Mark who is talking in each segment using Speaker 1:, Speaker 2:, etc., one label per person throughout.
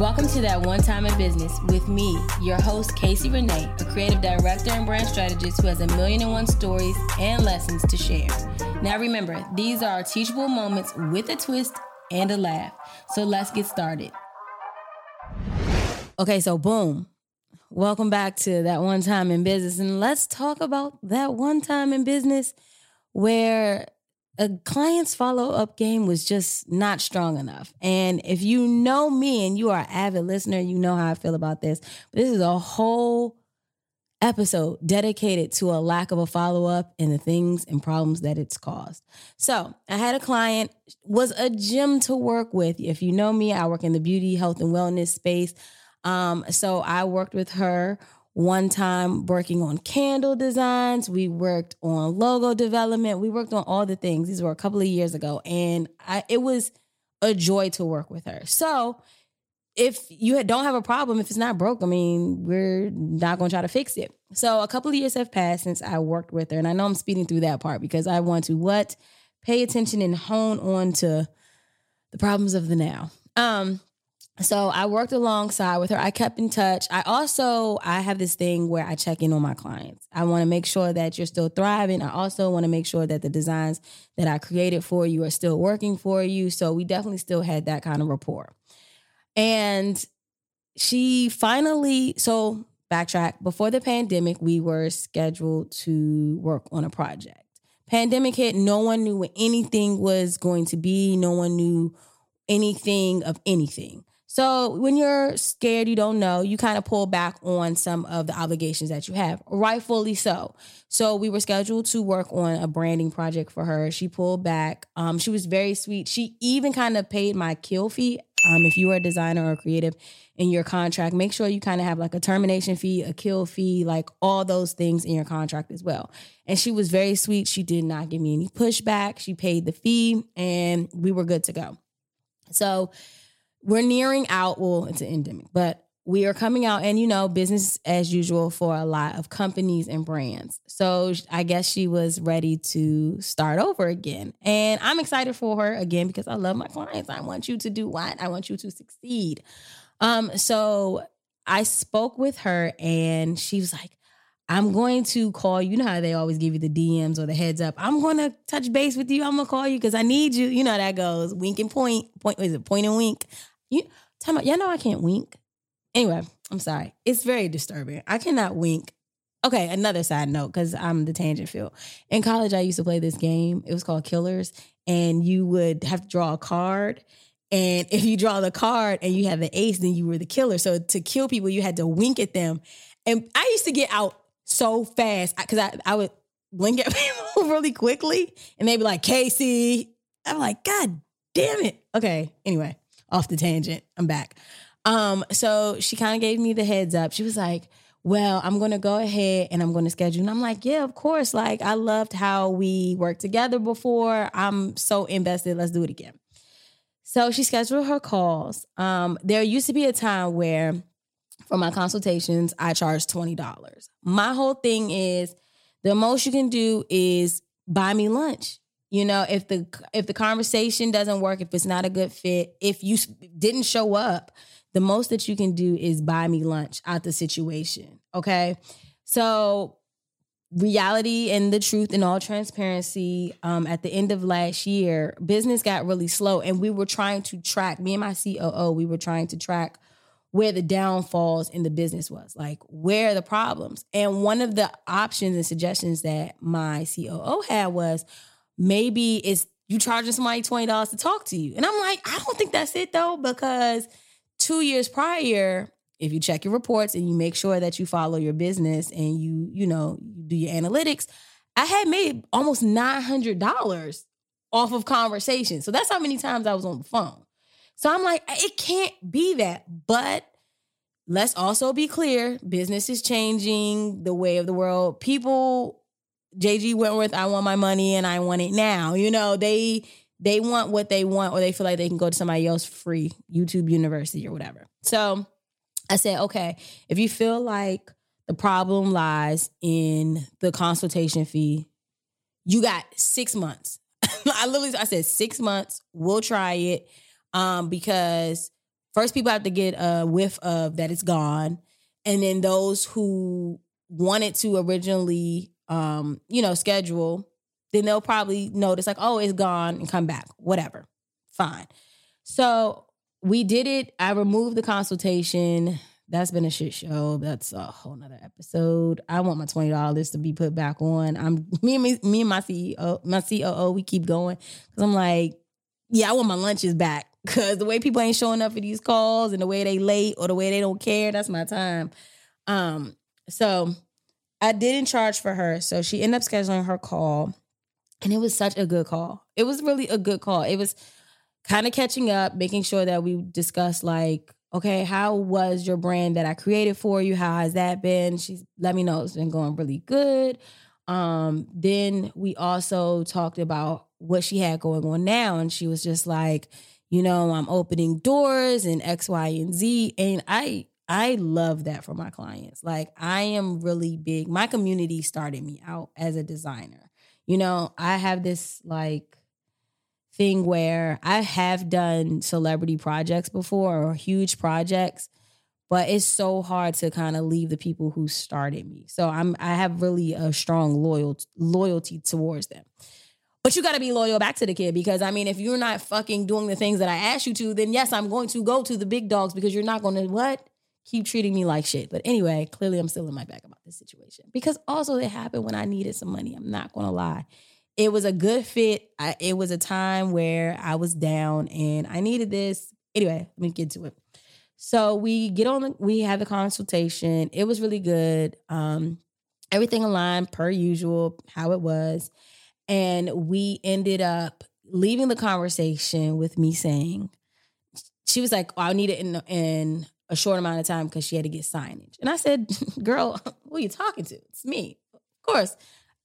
Speaker 1: Welcome to That One Time in Business with me, your host, Casey Renae, a creative director and brand strategist who has a million and one stories and lessons to share. Now, remember, these are teachable moments with a twist and a laugh. So let's get started. Okay, so boom. Welcome back to That One Time in Business. And let's talk about that one time in business where a client's follow up game was just not strong enough. And if you know me and you are an avid listener, you know how I feel about this. But this is a whole episode dedicated to a lack of a follow up and the things and problems that it's caused. So I had a client, was a gem to work with. If you know me, I work in the beauty, health, and wellness space. Um, so I worked with her one time working on candle designs. We worked on logo development. We worked on all the things. These were a couple of years ago. And I, it was a joy to work with her. So if you don't have a problem, if it's not broke, I mean, we're not going to try to fix it. So a couple of years have passed since I worked with her. And I know I'm speeding through that part because I want to what? Pay attention and hone on to the problems of the now. Um, so I worked alongside with her. I kept in touch. I also I have this thing where I check in on my clients. I want to make sure that you're still thriving. I also want to make sure that the designs that I created for you are still working for you. So we definitely still had that kind of rapport. And she finally so backtrack before the pandemic we were scheduled to work on a project. Pandemic hit, no one knew what anything was going to be. No one knew anything of anything. So when you're scared, you don't know, you kind of pull back on some of the obligations that you have, rightfully so. So we were scheduled to work on a branding project for her. She pulled back. Um, she was very sweet. She even kind of paid my kill fee. Um, if you are a designer or creative in your contract, make sure you kind of have like a termination fee, a kill fee, like all those things in your contract as well. And she was very sweet. She did not give me any pushback. She paid the fee and we were good to go. So we're nearing out. Well, it's an endemic, but we are coming out and you know business as usual for a lot of companies and brands. So i guess she was ready to start over again. And i'm excited for her again because i love my clients. I want you to do what? I want you to succeed. Um so i spoke with her and she was like i'm going to call you. You know how they always give you the dms or the heads up. I'm going to touch base with you. I'm going to call you because i need you. You know that goes. Wink and point point is it point and wink you tell me, y'all know I can't wink. Anyway, I'm sorry. It's very disturbing. I cannot wink. Okay, another side note, because I'm the tangent field. In college, I used to play this game. It was called Killers, and you would have to draw a card. And if you draw the card and you have the ace, then you were the killer. So to kill people, you had to wink at them. And I used to get out so fast because I, I would blink at people really quickly, and they'd be like, Casey. I'm like, God damn it. Okay, anyway off the tangent. I'm back. Um, so she kind of gave me the heads up. She was like, well, I'm going to go ahead and I'm going to schedule. And I'm like, yeah, of course. Like, I loved how we worked together before. I'm so invested. Let's do it again. So she scheduled her calls. Um, there used to be a time where for my consultations, I charged $20. My whole thing is the most you can do is buy me lunch. You know, if the if the conversation doesn't work, if it's not a good fit, if you didn't show up, the most that you can do is buy me lunch out the situation. Okay? So reality and the truth and all transparency um, at the end of last year business got really slow and we were trying to track me and my coo we were trying to track where the downfalls in the business was like where are the problems and one of the options and suggestions that my coo had was maybe it's you charging somebody $20 to talk to you. And I'm like, I don't think that's it though, because two years prior, if you check your reports and you make sure that you follow your business and you, you know, you do your analytics, I had made almost $900 off of conversation. So that's how many times I was on the phone. So I'm like, it can't be that. But let's also be clear business is changing, the way of the world. People JG Wentworth, I want my money and I want it now. You know, they they want what they want or they feel like they can go to somebody else free, YouTube University or whatever. So I said, okay, if you feel like the problem lies in the consultation fee, you got six months. I literally I said six months, we'll try it. Um, because first people have to get a whiff of that it's gone. And then those who wanted to originally um, you know, schedule, then they'll probably notice like, oh, it's gone and come back. Whatever. Fine. So we did it. I removed the consultation. That's been a shit show. That's a whole nother episode. I want my twenty dollars to be put back on. I'm me and me, me and my CEO, my COO, we keep going because I'm like, yeah, I want my lunches back because the way people ain't showing up for these calls and the way they late or the way they don't care, that's my time. Um, so I didn't charge for her, so she ended up scheduling her call, and it was such a good call. It was really a good call. It was kind of catching up, making sure that we discussed like okay, how was your brand that I created for you? How has that been? She's let me know it's been going really good. Um, then we also talked about what she had going on now, and she was just like, you know, I'm opening doors and X, Y, and Z. And I I love that for my clients. Like I am really big. My community started me out as a designer. You know, I have this like thing where I have done celebrity projects before or huge projects, but it's so hard to kind of leave the people who started me. So I'm I have really a strong loyal loyalty towards them. But you got to be loyal back to the kid because I mean, if you're not fucking doing the things that I asked you to, then yes, I'm going to go to the big dogs because you're not going to what keep treating me like shit. But anyway, clearly I'm still in my bag about this situation because also it happened when I needed some money. I'm not going to lie it was a good fit. I, it was a time where I was down and I needed this. Anyway, let me get to it. So we get on the, we have the consultation. It was really good. Um, everything aligned per usual, how it was. And we ended up leaving the conversation with me saying, she was like, oh, I need it in a short amount of time because she had to get signage. And I said, girl, who are you talking to? It's me. Of course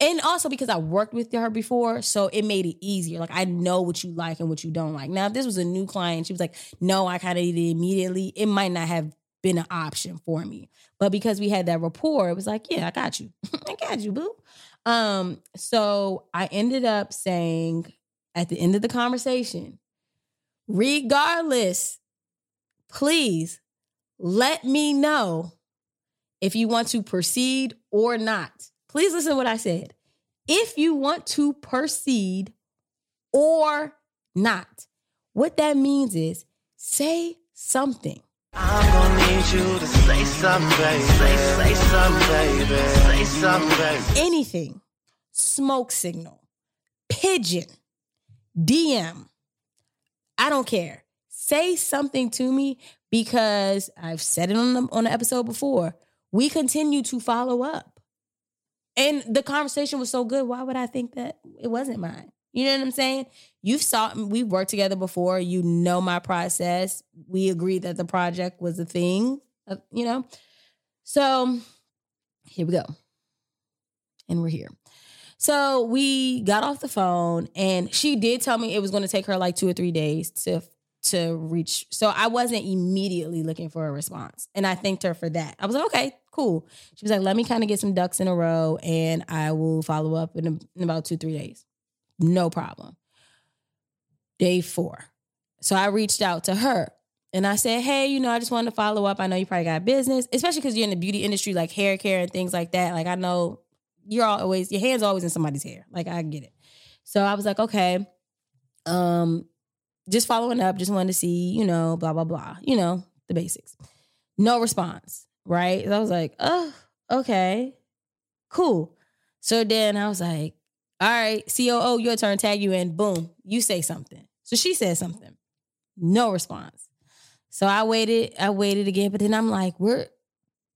Speaker 1: and also because I worked with her before, so it made it easier. Like I know what you like and what you don't like. Now, if this was a new client, she was like, "No, I kind of did it immediately." It might not have been an option for me, but because we had that rapport, it was like, "Yeah, I got you, I got you, boo." Um, so I ended up saying at the end of the conversation, regardless, please let me know if you want to proceed or not Please listen to what I said. If you want to proceed or not, what that means is say something. I'm gonna need you to say something, baby. Say, say something, baby. Say something, baby. Anything. Smoke signal, pigeon, DM. I don't care. Say something to me because I've said it on the, on the episode before. We continue to follow up. And the conversation was so good. Why would I think that it wasn't mine? You know what I'm saying? You've saw we've worked together before. You know my process. We agreed that the project was a thing, uh, you know? So here we go. And we're here. So we got off the phone and she did tell me it was going to take her like two or three days to to reach. So I wasn't immediately looking for a response. And I thanked her for that. I was like, okay, cool. She was like, let me kind of get some ducks in a row and I will follow up in, a, in about two, three days. No problem. Day four. So I reached out to her and I said, hey, you know, I just wanted to follow up. I know you probably got business, especially because you're in the beauty industry, like hair care and things like that. Like I know you're always, your hand's always in somebody's hair. Like I get it. So I was like, okay. Um, just following up, just wanted to see, you know, blah, blah, blah, you know, the basics. No response, right? So I was like, oh, okay, cool. So then I was like, all right, COO, your turn, tag you in. Boom, you say something. So she said something. No response. So I waited, I waited again, but then I'm like, we're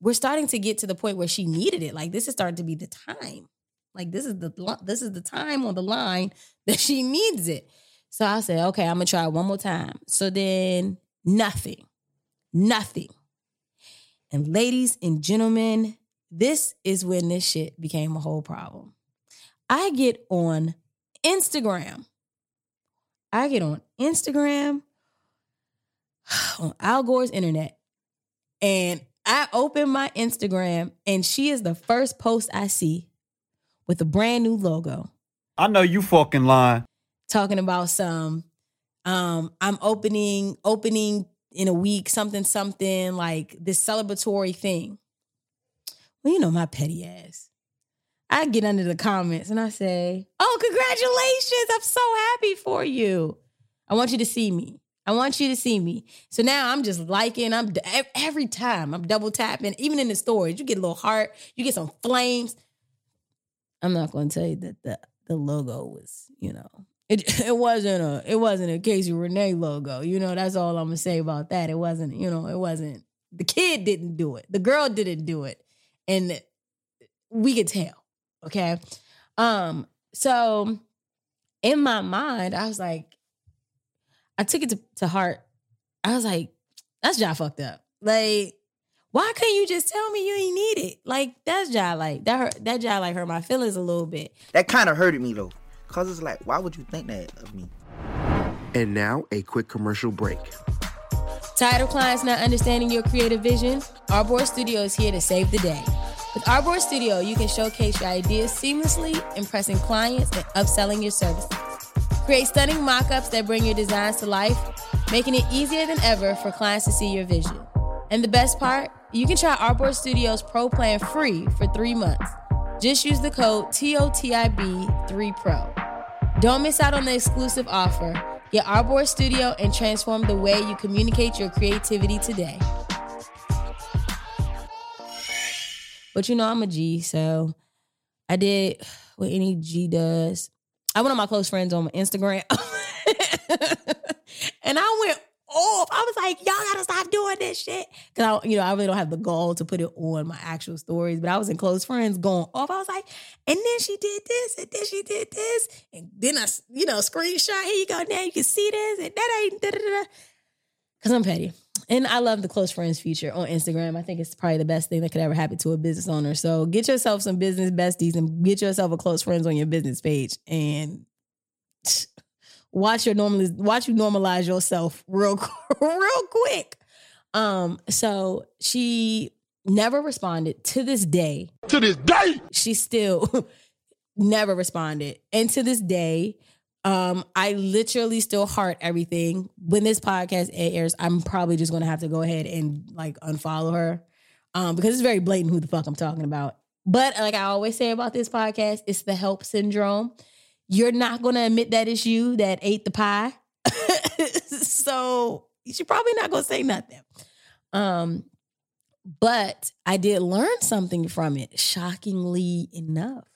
Speaker 1: we're starting to get to the point where she needed it. Like this is starting to be the time. Like this is the this is the time on the line that she needs it. So I said, okay, I'm gonna try one more time. So then nothing, nothing. And ladies and gentlemen, this is when this shit became a whole problem. I get on Instagram. I get on Instagram, on Al Gore's internet, and I open my Instagram, and she is the first post I see with a brand new logo.
Speaker 2: I know you fucking lying
Speaker 1: talking about some um I'm opening opening in a week, something, something, like this celebratory thing. Well, you know my petty ass. I get under the comments and I say, Oh, congratulations. I'm so happy for you. I want you to see me. I want you to see me. So now I'm just liking. I'm every time I'm double tapping, even in the stories, you get a little heart, you get some flames. I'm not going to tell you that the the logo was, you know, it it wasn't a it wasn't a Casey Renae logo. You know, that's all I'm gonna say about that. It wasn't, you know, it wasn't the kid didn't do it. The girl didn't do it. And we could tell. Okay. Um, so in my mind, I was like, I took it to, to heart. I was like, that's job fucked up. Like, why couldn't you just tell me you ain't need it? Like, that's job like that hurt that job like hurt my feelings a little bit.
Speaker 2: That kind of hurted me though. Cause it's like, why would you think that of me?
Speaker 3: And now a quick commercial break.
Speaker 1: Tired of clients not understanding your creative vision? Artboard Studio is here to save the day. With Artboard Studio, you can showcase your ideas seamlessly, impressing clients and upselling your services. Create stunning mock-ups that bring your designs to life, making it easier than ever for clients to see your vision. And the best part, you can try Artboard Studio's Pro Plan free for three months. Just use the code TOTIB3PRO. Don't miss out on the exclusive offer. Get Artboard Studio and transform the way you communicate your creativity today. But you know, I'm a G, so I did what any G does. I went on my close friends on my Instagram and I went off. I was like, y'all gotta stop doing this shit. Cause I, you know, I really don't have the gall to put it on my actual stories, but I was in close friends going off. I was like, and then she did this, and then she did this, and then I, you know, screenshot, here you go, now you can see this, and that ain't da da da. Cause I'm petty. And I love the close friends feature on Instagram. I think it's probably the best thing that could ever happen to a business owner. So get yourself some business besties and get yourself a close friends on your business page and watch your normally watch you normalize yourself real real quick. Um, so she never responded to this day.
Speaker 3: To this day,
Speaker 1: she still never responded. And to this day, um, I literally still heart everything. When this podcast airs, I'm probably just gonna have to go ahead and like unfollow her. Um, because it's very blatant who the fuck I'm talking about. But like I always say about this podcast, it's the help syndrome. You're not gonna admit that it's you that ate the pie. so you're probably not gonna say nothing. Um, but I did learn something from it, shockingly enough,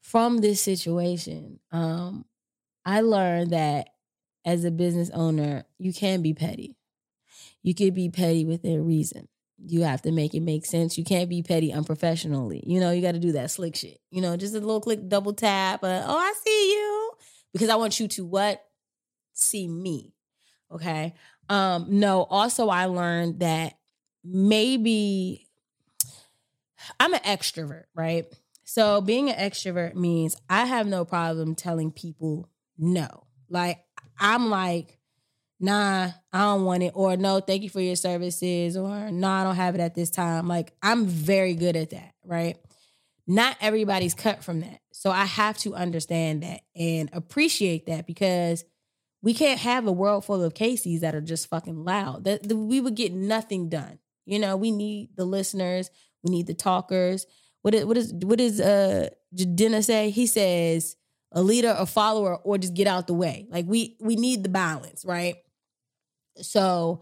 Speaker 1: from this situation. Um, I learned that as a business owner, you can be petty. You could be petty within reason. You have to make it make sense. You can't be petty unprofessionally. You know, you got to do that slick shit. You know, just a little click, double tap. Uh, oh, I see you. Because I want you to what? See me. Okay. Um, no, also I learned that maybe I'm an extrovert, right? So being an extrovert means I have no problem telling people no. Like I'm like, nah, I don't want it, or no, thank you for your services, or no, I don't have it at this time. Like I'm very good at that, right? Not everybody's cut from that. So I have to understand that and appreciate that because we can't have a world full of Casey's that are just fucking loud. That we would get nothing done. You know, we need the listeners, we need the talkers. What is what is what is uh Jadina say? He says a leader, a follower, or just get out the way. Like we we need the balance, right? So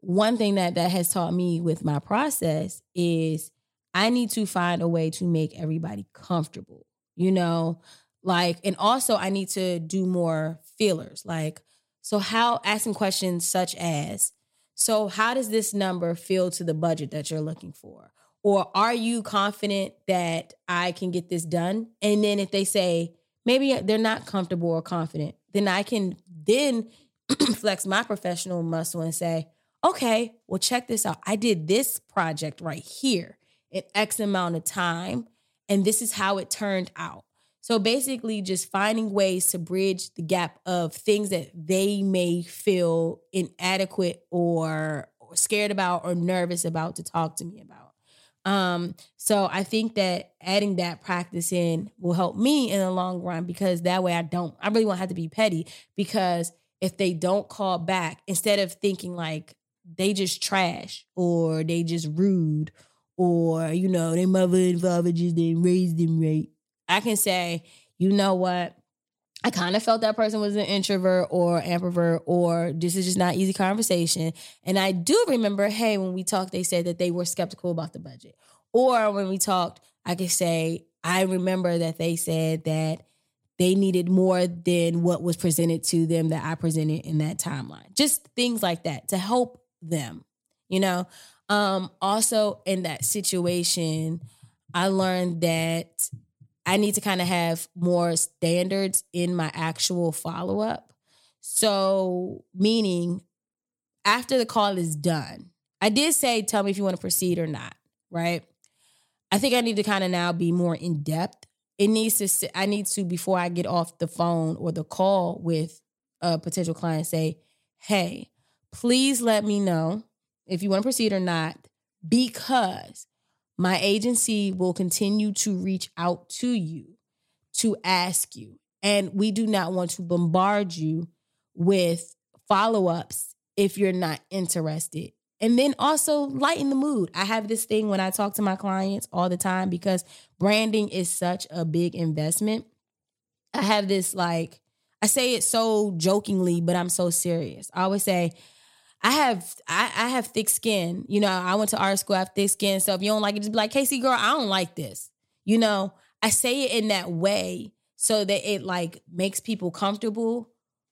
Speaker 1: one thing that that has taught me with my process is I need to find a way to make everybody comfortable. You know, like and also I need to do more feelers. Like so how asking questions such as so how does this number feel to the budget that you're looking for? Or are you confident that I can get this done? And then if they say maybe they're not comfortable or confident, then I can then flex my professional muscle and say, okay, well, check this out. I did this project right here in X amount of time, and this is how it turned out. So basically, just finding ways to bridge the gap of things that they may feel inadequate or, or scared about or nervous about to talk to me about. Um, so I think that adding that practice in will help me in the long run because that way I don't, I really won't have to be petty because if they don't call back, instead of thinking like, they just trash or they just rude or you know their mother and father just didn't raise them right. I can say, you know what? I kind of felt that person was an introvert or ambivert, or this is just not easy conversation. And I do remember, hey, when we talked, they said that they were skeptical about the budget. Or when we talked, I could say, I remember that they said that they needed more than what was presented to them that I presented in that timeline. Just things like that to help them, you know. Um, also in that situation, I learned that I need to kind of have more standards in my actual follow up. So, meaning after the call is done, I did say, tell me if you want to proceed or not, right? I think I need to kind of now be more in depth. It needs to, sit, I need to, before I get off the phone or the call with a potential client, say, hey, please let me know if you want to proceed or not, because my agency will continue to reach out to you to ask you. And we do not want to bombard you with follow ups if you're not interested. And then also lighten the mood. I have this thing when I talk to my clients all the time because branding is such a big investment. I have this like, I say it so jokingly, but I'm so serious. I always say, I have I, I have thick skin. You know, I went to art school, I have thick skin. So if you don't like it, just be like, Casey, girl, I don't like this. You know, I say it in that way so that it like makes people comfortable.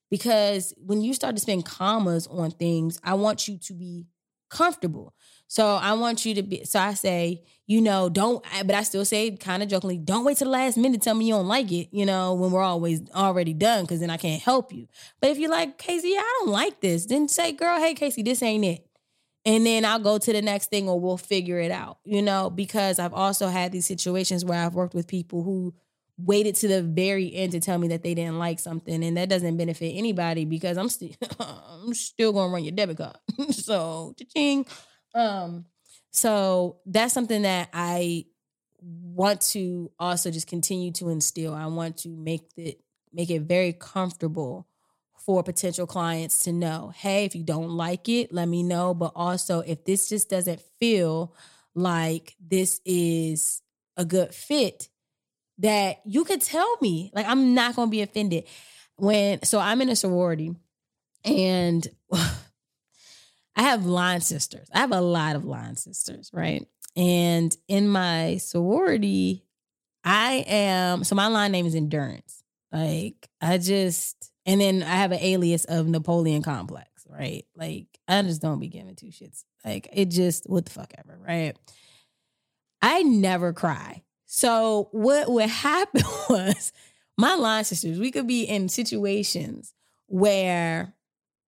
Speaker 1: Because when you start to spend commas on things, I want you to be comfortable. So I want you to be. So I say, you know, don't. But I still say, kind of jokingly, don't wait till the last minute. Tell me you don't like it. You know, when we're always already done, because then I can't help you. But if you're like Casey, I don't like this, then say, girl, hey Casey, this ain't it. And then I'll go to the next thing, or we'll figure it out. You know, because I've also had these situations where I've worked with people who waited to the very end to tell me that they didn't like something and that doesn't benefit anybody because I'm still I'm still going to run your debit card. so, ching um, so that's something that I want to also just continue to instill. I want to make it make it very comfortable for potential clients to know, hey, if you don't like it, let me know. But also, if this just doesn't feel like this is a good fit, that you could tell me. Like, I'm not to be offended. When, so I'm in a sorority and I have line sisters. I have a lot of line sisters, right? And in my sorority, I am so my line name is Endurance. Like I just and then I have an alias of Napoleon Complex, right? Like I just don't be giving two shits. Like it just what the fuck ever, right? I never cry. So what would happen was my line sisters, we could be in situations where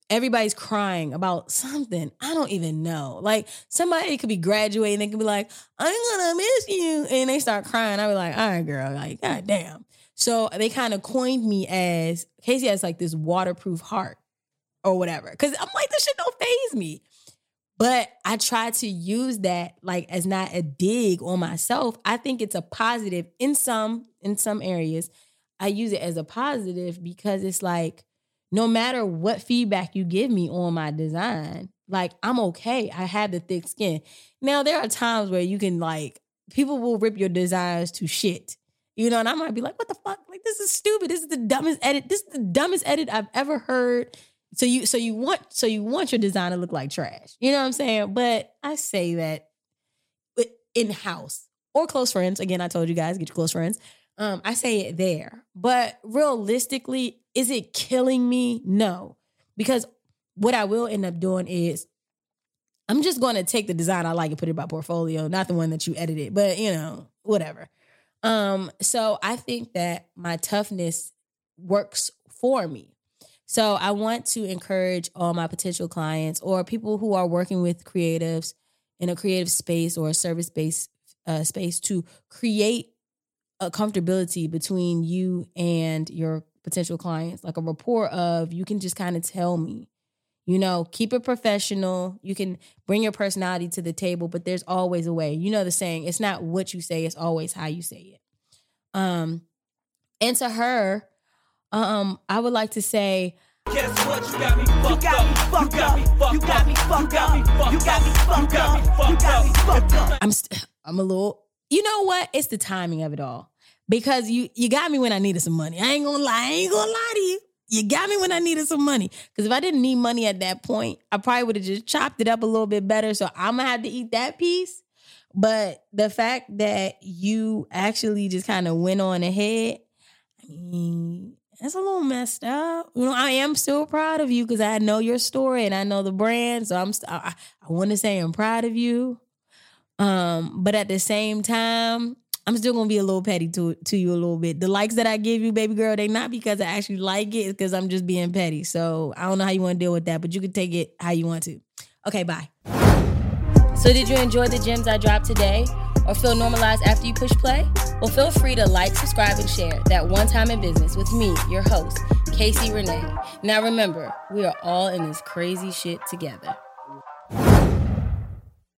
Speaker 1: everybody's crying about something. I don't even know. Like somebody could be graduating, they could be like, I'm gonna miss you. And they start crying. I be like, all right, girl, like, god damn. So they kind of coined me as Casey has like this waterproof heart or whatever. Cause I'm like, this shit don't phase me. But I try to use that like as not a dig on myself. I think it's a positive in some in some areas. I use it as a positive because it's like no matter what feedback you give me on my design, like I'm okay. I have the thick skin. Now there are times where you can like people will rip your designs to shit. You know, and I might be like, what the fuck? Like this is stupid. This is the dumbest edit. This is the dumbest edit I've ever heard. So you so you want so you want your design to look like trash. You know what I'm saying? But I say that in house or close friends. Again, I told you guys, get your close friends. Um, I say it there. But realistically, is it killing me? No. Because what I will end up doing is I'm just going to take the design I like and put it in my portfolio, not the one that you edited, but you know, whatever. Um, so I think that my toughness works for me. So I want to encourage all my potential clients or people who are working with creatives in a creative space or a service based uh, space to create a comfortability between you and your potential clients, like a rapport of you can just kind of tell me, you know, keep it professional. You can bring your personality to the table, but there's always a way. You know the saying, it's not what you say, it's always how you say it. Um, and to her, um, I would like to say,
Speaker 4: Guess what? You got me fucked up. You got me fucked up. You got me fucked up. You got me fucked up. You got me fucked up.
Speaker 1: I'm st- I'm a little. You know what? It's the timing of it all because you you got me when I needed some money. I ain't gonna lie. I ain't gonna lie to you. You got me when I needed some money. Because if I didn't need money at that point, I probably would have just chopped it up a little bit better. So I'm gonna have to eat that piece. But the fact that you actually just kind of went on ahead, I mean, it's a little messed up. You know, I am still proud of you because I know your story and I know the brand. So I'm, st- I, I want to say I'm proud of you. Um, but at the same time, I'm still gonna be a little petty to to you a little bit. The likes that I give you, baby girl, they not because I actually like it, it's because I'm just being petty. So I don't know how you want to deal with that, but you can take it how you want to. Okay, bye. So did you enjoy the gems I dropped today? Or feel normalized after you push play? Well, feel free to like, subscribe, and share that one time in business with me, your host, Casey Renae. Now remember, we are all in this crazy shit together.